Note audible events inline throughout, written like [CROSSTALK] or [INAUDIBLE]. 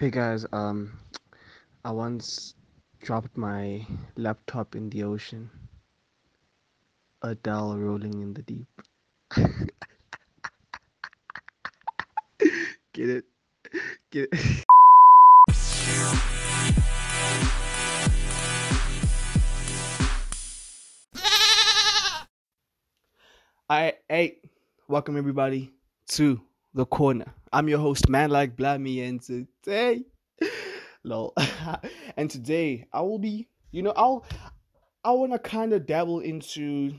Hey guys, um, I once dropped my laptop in the ocean. A Adele rolling in the deep. [LAUGHS] Get it? Get it? [LAUGHS] I hey, welcome everybody to the corner. I'm your host, man like Blammy, and today, [LAUGHS] lol, [LAUGHS] and today I will be, you know, I'll, I want to kind of dabble into,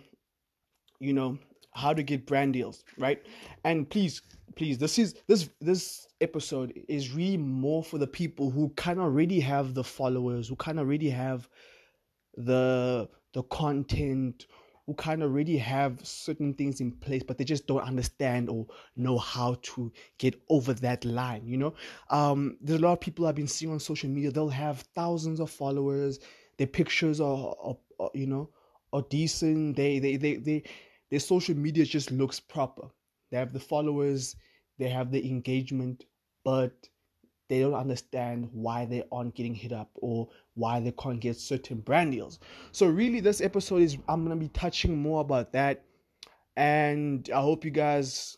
you know, how to get brand deals, right? And please, please, this is this this episode is really more for the people who kind of already have the followers, who kind of already have the the content who kind of already have certain things in place, but they just don't understand or know how to get over that line. You know, um, there's a lot of people I've been seeing on social media. They'll have thousands of followers. Their pictures are, are, are you know, are decent. They, they, they, they, their social media just looks proper. They have the followers. They have the engagement, but they don't understand why they aren't getting hit up or why they can't get certain brand deals. So really this episode is I'm to be touching more about that and I hope you guys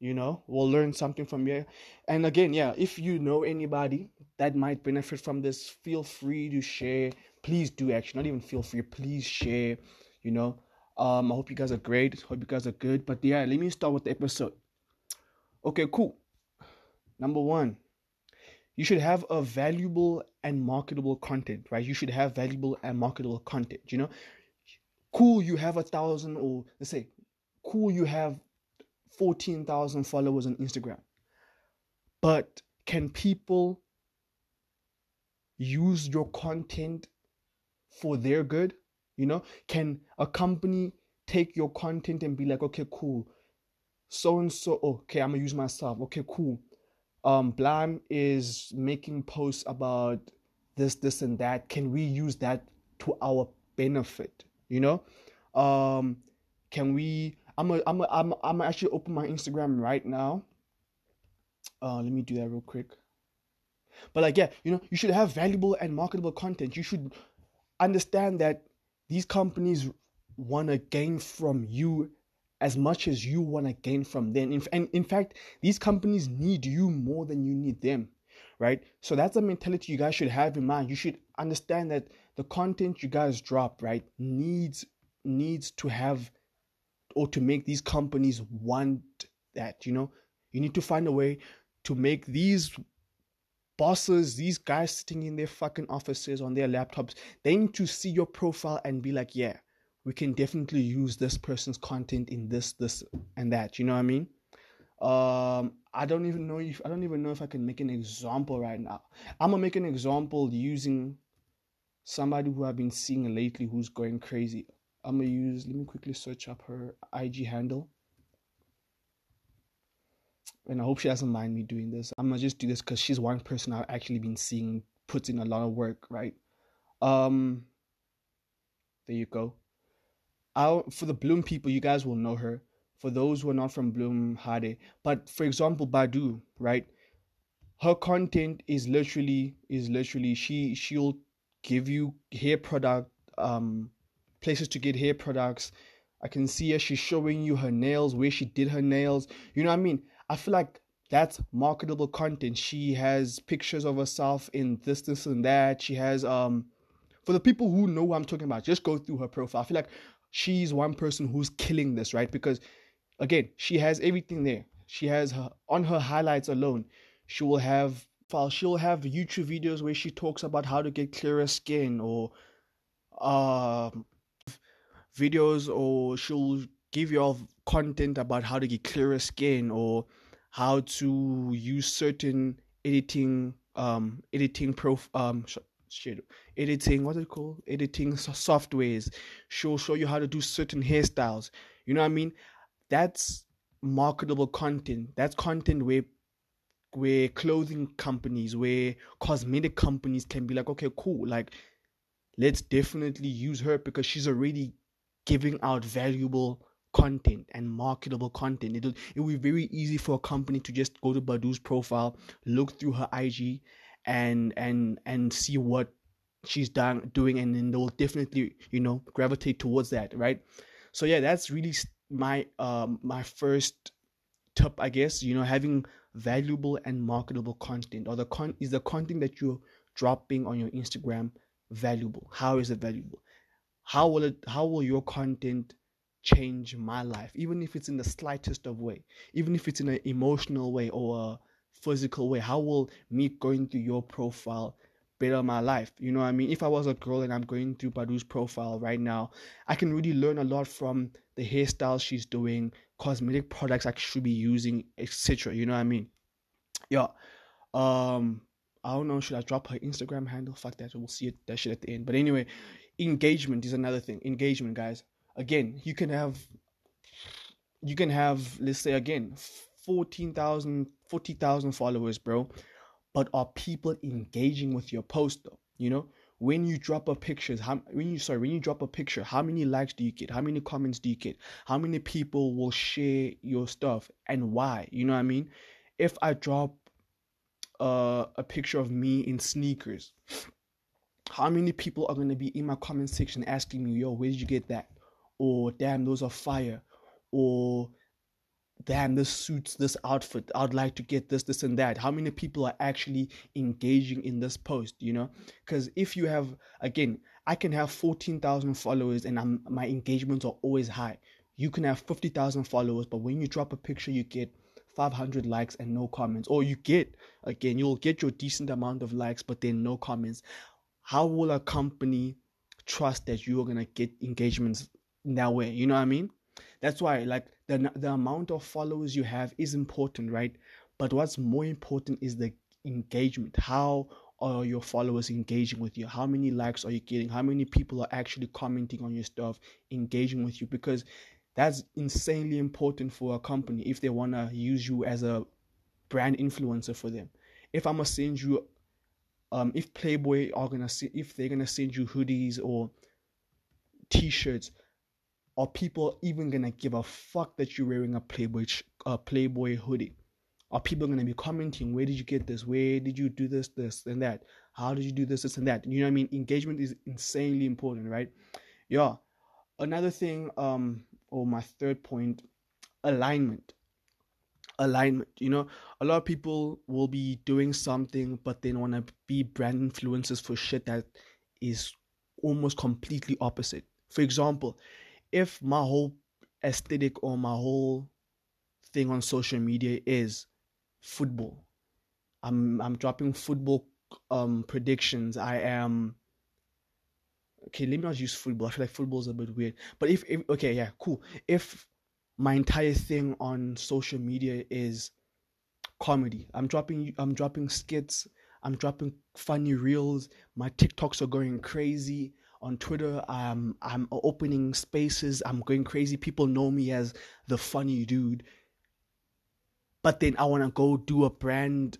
you know will learn something from here. And again, yeah, if you know anybody that might benefit from this, feel free to share. Please do actually, not even feel free, please share, you know. Um I hope you guys are great. Hope you guys are good. But yeah, let me start with the episode. Okay, cool. Number 1, you should have a valuable and marketable content, right? You should have valuable and marketable content, you know? Cool, you have a thousand, or let's say, cool, you have 14,000 followers on Instagram. But can people use your content for their good? You know, can a company take your content and be like, okay, cool, so and so, oh, okay, I'm gonna use myself, okay, cool um, Blam is making posts about this, this, and that. Can we use that to our benefit? You know, um, can we? I'm a, I'm a, I'm I'm actually open my Instagram right now. Uh, let me do that real quick. But like, yeah, you know, you should have valuable and marketable content. You should understand that these companies want to gain from you as much as you want to gain from them. And in fact, these companies need you more than you need them, right? So that's a mentality you guys should have in mind. You should understand that the content you guys drop, right, needs needs to have or to make these companies want that. You know, you need to find a way to make these bosses, these guys sitting in their fucking offices on their laptops, they need to see your profile and be like, yeah, we can definitely use this person's content in this, this, and that. You know what I mean? Um, I don't even know if I don't even know if I can make an example right now. I'm gonna make an example using somebody who I've been seeing lately who's going crazy. I'm gonna use. Let me quickly search up her IG handle. And I hope she doesn't mind me doing this. I'm gonna just do this because she's one person I've actually been seeing puts in a lot of work, right? Um, there you go. For the Bloom people, you guys will know her. For those who are not from Bloom Hade, but for example, Badu, right? Her content is literally is literally she she'll give you hair product um places to get hair products. I can see her. She's showing you her nails, where she did her nails. You know what I mean? I feel like that's marketable content. She has pictures of herself in this, this, and that. She has um for the people who know what I'm talking about, just go through her profile. I feel like she's one person who's killing this, right? Because again, she has everything there. She has her on her highlights alone. She will have file. She'll have YouTube videos where she talks about how to get clearer skin, or um, videos, or she'll give you all content about how to get clearer skin, or how to use certain editing um editing pro um shit editing what's it called editing softwares she'll show you how to do certain hairstyles. You know what i mean? That's marketable content. That's content where where clothing companies where cosmetic companies can be like okay cool like let's definitely use her because she's already giving out valuable content and marketable content. It'll it will be very easy for a company to just go to Badu's profile, look through her IG, and and and see what she's done doing, and then they'll definitely you know gravitate towards that, right? So yeah, that's really my um my first tip, I guess. You know, having valuable and marketable content, or the con is the content that you're dropping on your Instagram valuable? How is it valuable? How will it? How will your content change my life, even if it's in the slightest of way, even if it's in an emotional way or a physical way. How will me going through your profile better my life? You know I mean? If I was a girl and I'm going through Badu's profile right now, I can really learn a lot from the hairstyle she's doing, cosmetic products I should be using, etc. You know what I mean? Yeah. Um I don't know, should I drop her Instagram handle? Fuck that. We'll see it that shit at the end. But anyway, engagement is another thing. Engagement, guys again you can have you can have let's say again 14,000 40,000 followers bro. But are people engaging with your post though? You know when you drop a picture how when you sorry when you drop a picture how many likes do you get? How many comments do you get? How many people will share your stuff and why? You know what i mean? If i drop uh, a picture of me in sneakers how many people are going to be in my comment section asking me yo where did you get that? Or damn those are fire. Or damn this suits this outfit. I'd like to get this this and that. How many people are actually engaging in this post you know? Because if you have again i can have 14000 followers and I'm, my engagements are always high. You can have 50000 followers but when you drop a picture you get 500 likes and no comments. Or you get again you'll get your decent amount of likes but then no comments. How will a company trust that you're gonna get engagements that way. You know what I mean? That's why like the the amount of followers you have is important, right? But what's more important is the engagement. How are your followers engaging with you? How many likes are you getting? How many people are actually commenting on your stuff, engaging with you? Because that's insanely important for a company if they want to use you as a brand influencer for them. If I'm gonna send you, um, if Playboy are gonna see, if they're gonna send you hoodies or t-shirts, are people even gonna give a fuck that you're wearing a Playboy a Playboy hoodie? Are people gonna be commenting, where did you get this? Where did you do this, this, and that? How did you do this, this, and that? You know what I mean? Engagement is insanely important, right? Yeah. Another thing, um, or my third point, alignment. Alignment. You know, a lot of people will be doing something, but they want to be brand influencers for shit that is almost completely opposite. For example, if my whole aesthetic or my whole thing on social media is football, I'm I'm dropping football um predictions. I am okay. Let me not use football. I feel like football is a bit weird. But if, if okay, yeah, cool. If my entire thing on social media is comedy, I'm dropping I'm dropping skits. I'm dropping funny reels. My TikToks are going crazy on Twitter. I'm I'm opening spaces. I'm going crazy. People know me as the funny dude. But then I want to go do a brand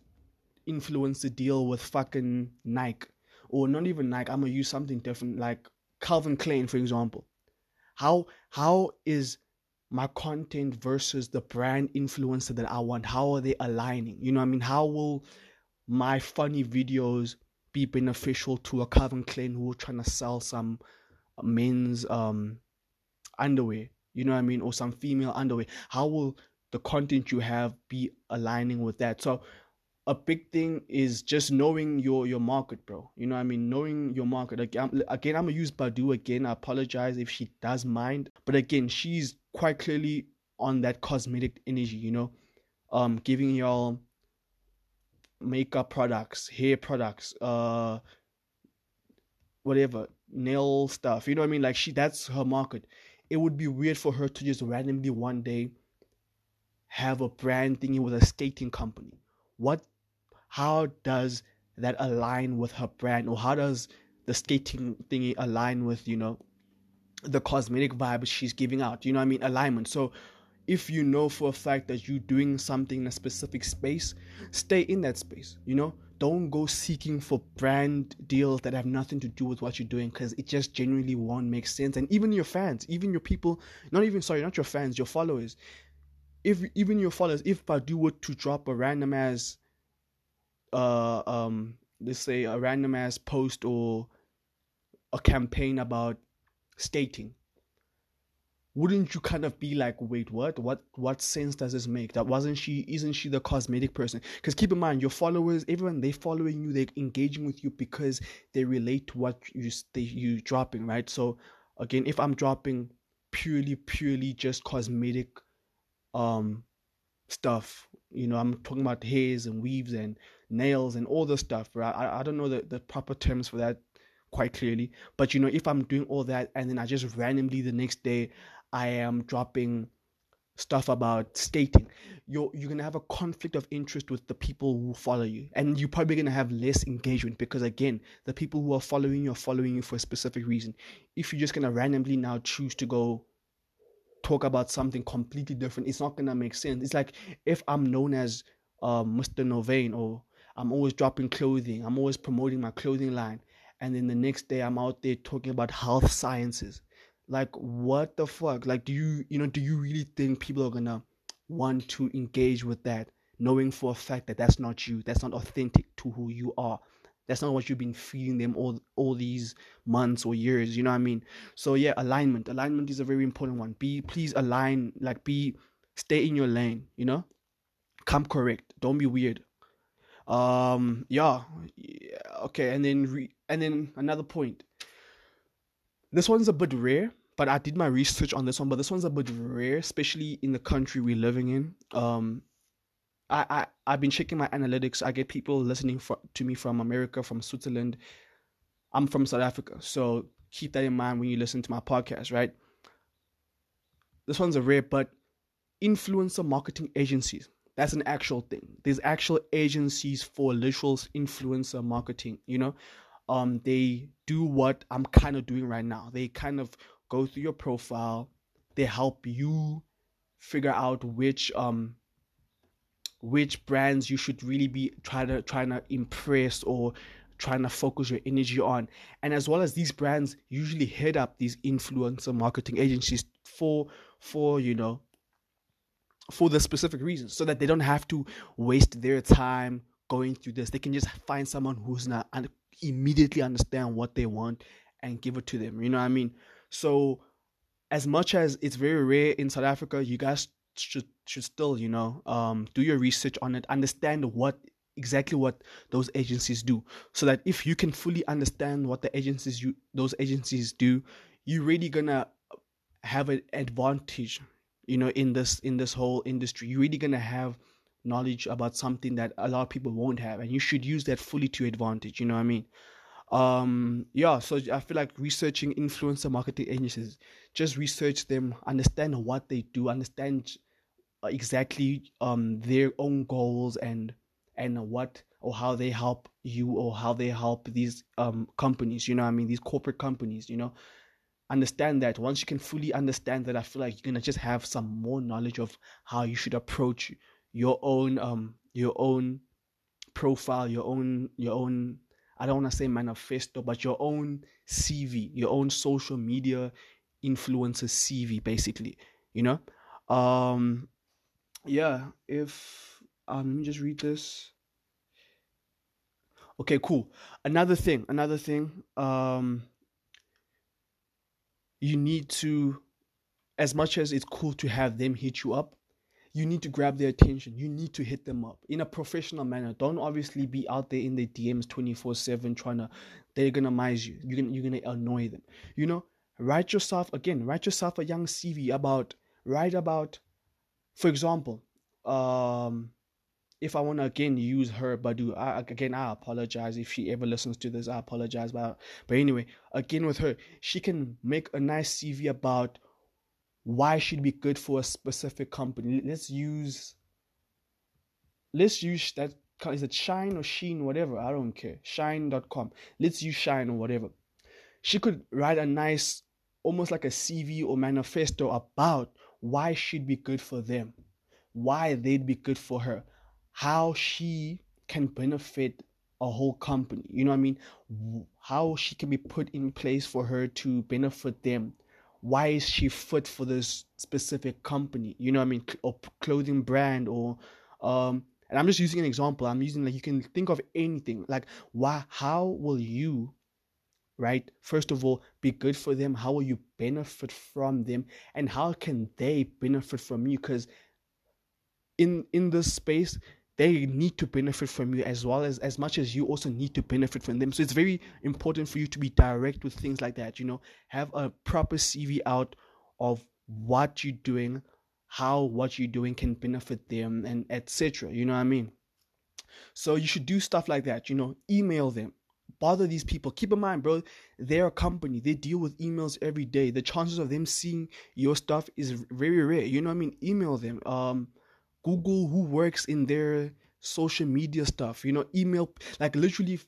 influencer deal with fucking Nike, or not even Nike. I'm gonna use something different, like Calvin Klein, for example. How how is my content versus the brand influencer that I want? How are they aligning? You know I mean? How will my funny videos be beneficial to a Calvin Klein who trying to sell some men's um underwear, you know what I mean, or some female underwear? How will the content you have be aligning with that? So a big thing is just knowing your your market, bro. You know what I mean? Knowing your market. Again, again, I'm gonna use Badu again. I apologize if she does mind, but again, she's quite clearly on that cosmetic energy. You know, um, giving y'all makeup products, hair products, uh, whatever, nail stuff. You know what I mean? Like she, that's her market. It would be weird for her to just randomly one day have a brand thingy with a skating company. What? How does that align with her brand, or how does the skating thingy align with you know the cosmetic vibe she's giving out? You know what I mean? Alignment. So if you know for a fact that you're doing something in a specific space, stay in that space. You know, don't go seeking for brand deals that have nothing to do with what you're doing because it just genuinely won't make sense. And even your fans, even your people, not even sorry, not your fans, your followers. If even your followers, if Badu were to drop a random as, uh, um, let's say a random ass post or a campaign about stating wouldn't you kind of be like wait what? What what sense does this make? That wasn't she isn't she the cosmetic person? Because keep in mind your followers everyone they following you they're engaging with you because they relate to what you they you dropping right? So again if i'm dropping purely purely just cosmetic um stuff you know i'm talking about hairs and weaves and nails and all the stuff right? I, I don't know the, the proper terms for that quite clearly. But you know if i'm doing all that and then i just randomly the next day I am dropping stuff about stating. You're you're gonna have a conflict of interest with the people who follow you. And you're probably gonna have less engagement because again the people who are following you are following you for a specific reason. If you're just gonna randomly now choose to go talk about something completely different it's not gonna make sense. It's like if i'm known as uh, mr novain or i'm always dropping clothing i'm always promoting my clothing line and then the next day i'm out there talking about health sciences like what the fuck? Like do you you know do you really think people are gonna want to engage with that knowing for a fact that that's not you that's not authentic to who you are? That's not what you've been feeding them all all these months or years you know what i mean? So yeah alignment. Alignment is a very important one. Be please align like be stay in your lane you know? Come correct. Don't be weird. Um yeah, yeah okay and then re- and then another point this one's a bit rare, but I did my research on this one. But this one's a bit rare, especially in the country we're living in. Um, I, I I've been checking my analytics. I get people listening for, to me from America, from Switzerland. I'm from South Africa, so keep that in mind when you listen to my podcast, right? This one's a rare, but influencer marketing agencies. That's an actual thing. There's actual agencies for literal influencer marketing. You know, um, they do what I'm kind of doing right now. They kind of go through your profile. They help you figure out which um which brands you should really be trying to trying to impress or trying to focus your energy on. And as well as these brands usually head up these influencer marketing agencies for for you know for the specific reasons so that they don't have to waste their time going through this. They can just find someone who's not immediately understand what they want and give it to them. You know what I mean? So as much as it's very rare in South Africa, you guys should should still, you know, um, do your research on it, understand what exactly what those agencies do, so that if you can fully understand what the agencies you those agencies do, you're really gonna have an advantage, you know, in this in this whole industry. You're really gonna have knowledge about something that a lot of people won't have and you should use that fully to advantage you know what i mean? Um yeah so i feel like researching influencer marketing agencies just research them understand what they do understand exactly um their own goals and and what or how they help you or how they help these um companies you know i mean? These corporate companies you know? Understand that. Once you can fully understand that i feel like you're gonna just have some more knowledge of how you should approach your own um your own profile, your own your own I don't want to say manifesto, but your own CV, your own social media influencer CV, basically. You know, um, yeah. If um, let me just read this. Okay, cool. Another thing, another thing. Um, you need to, as much as it's cool to have them hit you up, you need to grab their attention. You need to hit them up in a professional manner. Don't obviously be out there in the DMs 24 7 trying to, they're going to mize you. You're going you're gonna annoy them. You know, write yourself, again, write yourself a young CV about, write about, for example, um, if I want to again use her Badu, I, again I apologize if she ever listens to this. I apologize, but but anyway, again with her, she can make a nice CV about why should be good for a specific company. Let's use let's use that is it shine or sheen whatever i don't care shine.com let's use shine or whatever she could write a nice almost like a cv or manifesto about why she'd be good for them, why they'd be good for her, how she can benefit a whole company. You know what I mean? How she can be put in place for her to benefit them. Why is she fit for this specific company? You know I mean? Or clothing brand or um and I'm just using an example. I'm using like you can think of anything. Like why how will you right first of all be good for them how will you benefit from them and how can they benefit from you because in in this space they need to benefit from you as well as as much as you also need to benefit from them. So it's very important for you to be direct with things like that you know. Have a proper cv out of what you're doing how what you're doing can benefit them and etc you know what i mean? So you should do stuff like that you know. Email them. Bother these people. Keep in mind bro they're a company. They deal with emails every day. The chances of them seeing your stuff is very rare you know what i mean? Email them. Um Google who works in their social media stuff, you know, email, like literally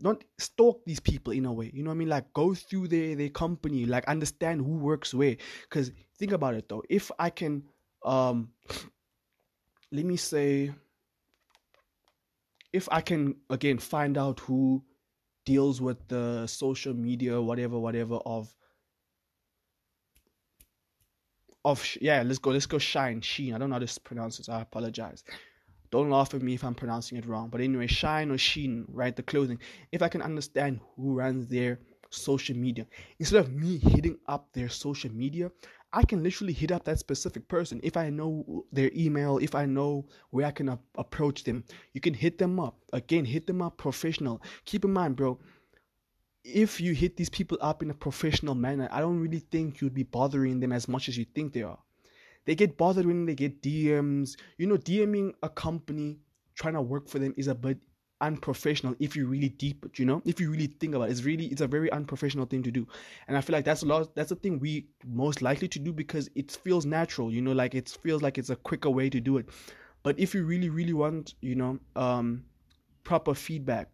not stalk these people in a way, you know what I mean? Like go through their, their company, like understand who works where. Because think about it though, if I can, um, let me say, if I can again find out who deals with the social media, whatever, whatever of yeah, let's go, let's go shine, sheen. I don't know how to pronounce it, I apologize. Don't laugh at me if I'm pronouncing it wrong. But anyway, shine or sheen, right? The clothing. If I can understand who runs their social media, instead of me hitting up their social media, I can literally hit up that specific person. If I know their email, if I know where I can approach them, you can hit them up. Again, hit them up professional. Keep in mind, bro, if you hit these people up in a professional manner, I don't really think you'd be bothering them as much as you think they are. They get bothered when they get DMs. You know, DMing a company trying to work for them is a bit unprofessional if you really deep you know if you really think about it it's really it's a very unprofessional thing to do and i feel like that's a lot that's the thing we most likely to do because it feels natural you know like it feels like it's a quicker way to do it but if you really really want you know um proper feedback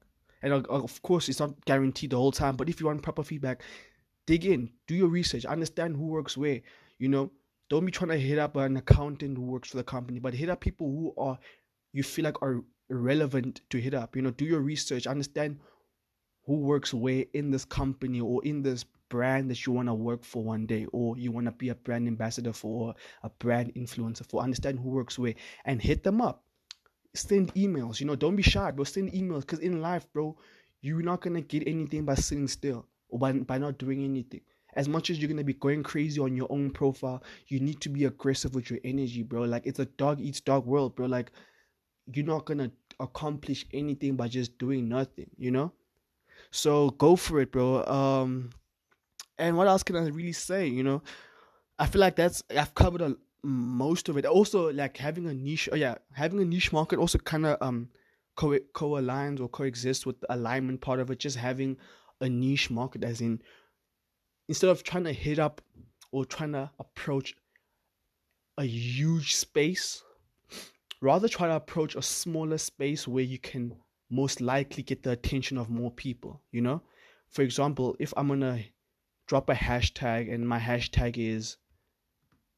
and uh, of course, it's not guaranteed the whole time, but if you want proper feedback, dig in, do your research, understand who works where. You know, don't be trying to hit up an accountant who works for the company, but hit up people who are you feel like are relevant to hit up. You know, do your research, understand who works where in this company or in this brand that you want to work for one day or you want to be a brand ambassador for a brand influencer for understand who works where and hit them up send emails. You know, don't be shy, bro. Send emails because in life, bro, you're not gonna get anything by sitting still or by by not doing anything. As much as you're gonna be going crazy on your own profile, you need to be aggressive with your energy, bro. Like it's a dog eats dog world, bro. Like you're not gonna accomplish anything by just doing nothing, you know. So go for it, bro. Um, and what else can I really say? You know, I feel like that's I've covered a, most of it. Also, like having a niche. Oh yeah, having a niche market also kind of um co co aligns or coexists with the alignment part of it. Just having a niche market, as in instead of trying to hit up or trying to approach a huge space, rather try to approach a smaller space where you can most likely get the attention of more people. You know, for example, if I'm gonna drop a hashtag and my hashtag is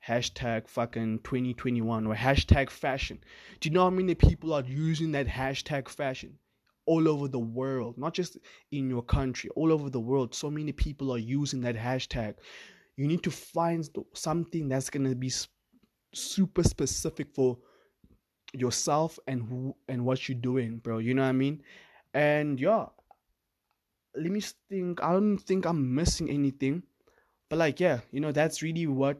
hashtag fucking 2021 or hashtag fashion. Do you know how many people are using that hashtag fashion? All over the world, not just in your country, all over the world. So many people are using that hashtag. You need to find something that's going to be super specific for yourself and who and what you're doing, bro. You know what I mean? And yeah, let me think. I don't think I'm missing anything, but like, yeah, you know, that's really what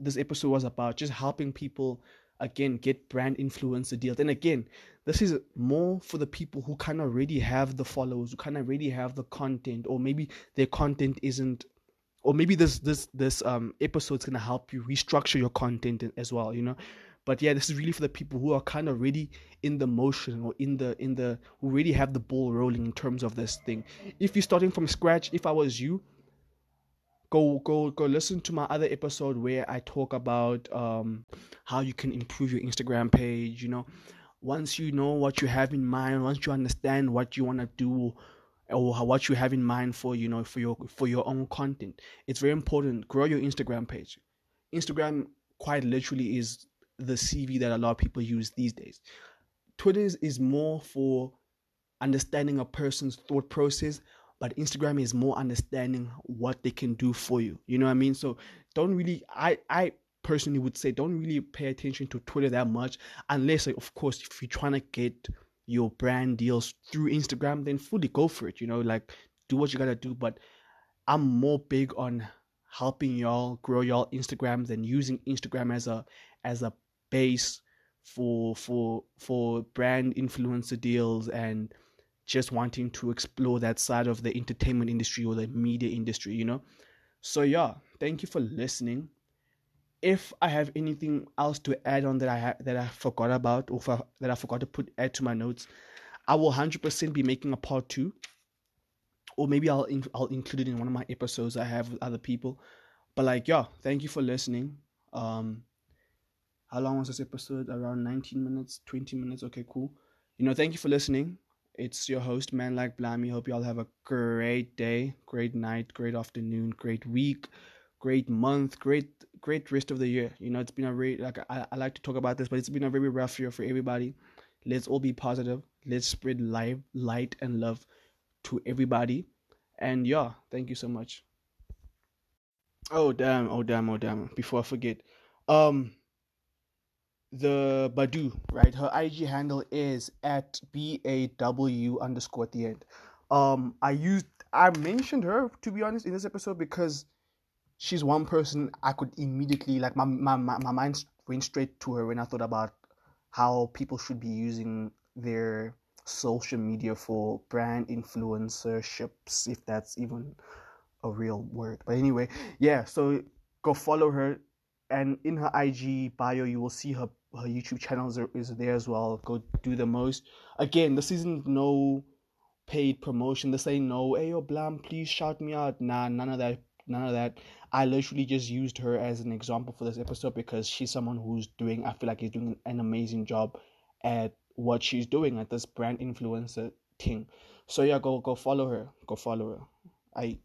this episode was about just helping people again get brand influencer deals. And again this is more for the people who kind of already have the followers who kind of already have the content or maybe their content isn't or maybe this this this um episode is gonna help you restructure your content as well you know? But yeah this is really for the people who are kind of already in the motion or in the in the who really have the ball rolling in terms of this thing. If you're starting from scratch if i was you go go go listen to my other episode where I talk about um, how you can improve your Instagram page. You know, once you know what you have in mind, once you understand what you want to do or what you have in mind for you know for your for your own content, it's very important. Grow your Instagram page. Instagram quite literally is the CV that a lot of people use these days. Twitter is, is more for understanding a person's thought process, but Instagram is more understanding what they can do for you. You know what I mean? So don't really I I personally would say don't really pay attention to Twitter that much unless of course if you're trying to get your brand deals through Instagram, then fully go for it. You know, like do what you gotta do. But I'm more big on helping y'all grow y'all Instagrams and using Instagram as a as a base for for for brand influencer deals and just wanting to explore that side of the entertainment industry or the media industry, you know. So yeah, thank you for listening. If I have anything else to add on that I ha- that I forgot about or for, that I forgot to put add to my notes, I will hundred percent be making a part two or maybe I'll in, I'll include it in one of my episodes I have with other people. But like, yeah, thank you for listening. Um, how long was this episode? Around 19 minutes, 20 minutes. Okay, cool. You know, thank you for listening. It's your host, Man Like Blammy. Hope you all have a great day, great night, great afternoon, great week, great month, great great rest of the year. You know, it's been a very like I, I like to talk about this, but it's been a very rough year for everybody. Let's all be positive. Let's spread light, light and love to everybody. And yeah, thank you so much. Oh damn, oh damn, oh damn. Before I forget. Um the Badu, right? Her IG handle is at B A W underscore at the end. Um I used I mentioned her to be honest in this episode because she's one person I could immediately like my my, my, mind went straight to her when I thought about how people should be using their social media for brand influencerships, if that's even a real word. But anyway, yeah, so go follow her. And in her IG bio, you will see her her YouTube channel is, is there as well. Go do the most. Again, this isn't no paid promotion. This ain't no, hey yo, Blam, please shout me out. Nah, none of that. None of that. I literally just used her as an example for this episode because she's someone who's doing, I feel like, he's doing an amazing job at what she's doing at this brand influencer thing. So yeah, go go follow her. Go follow her. I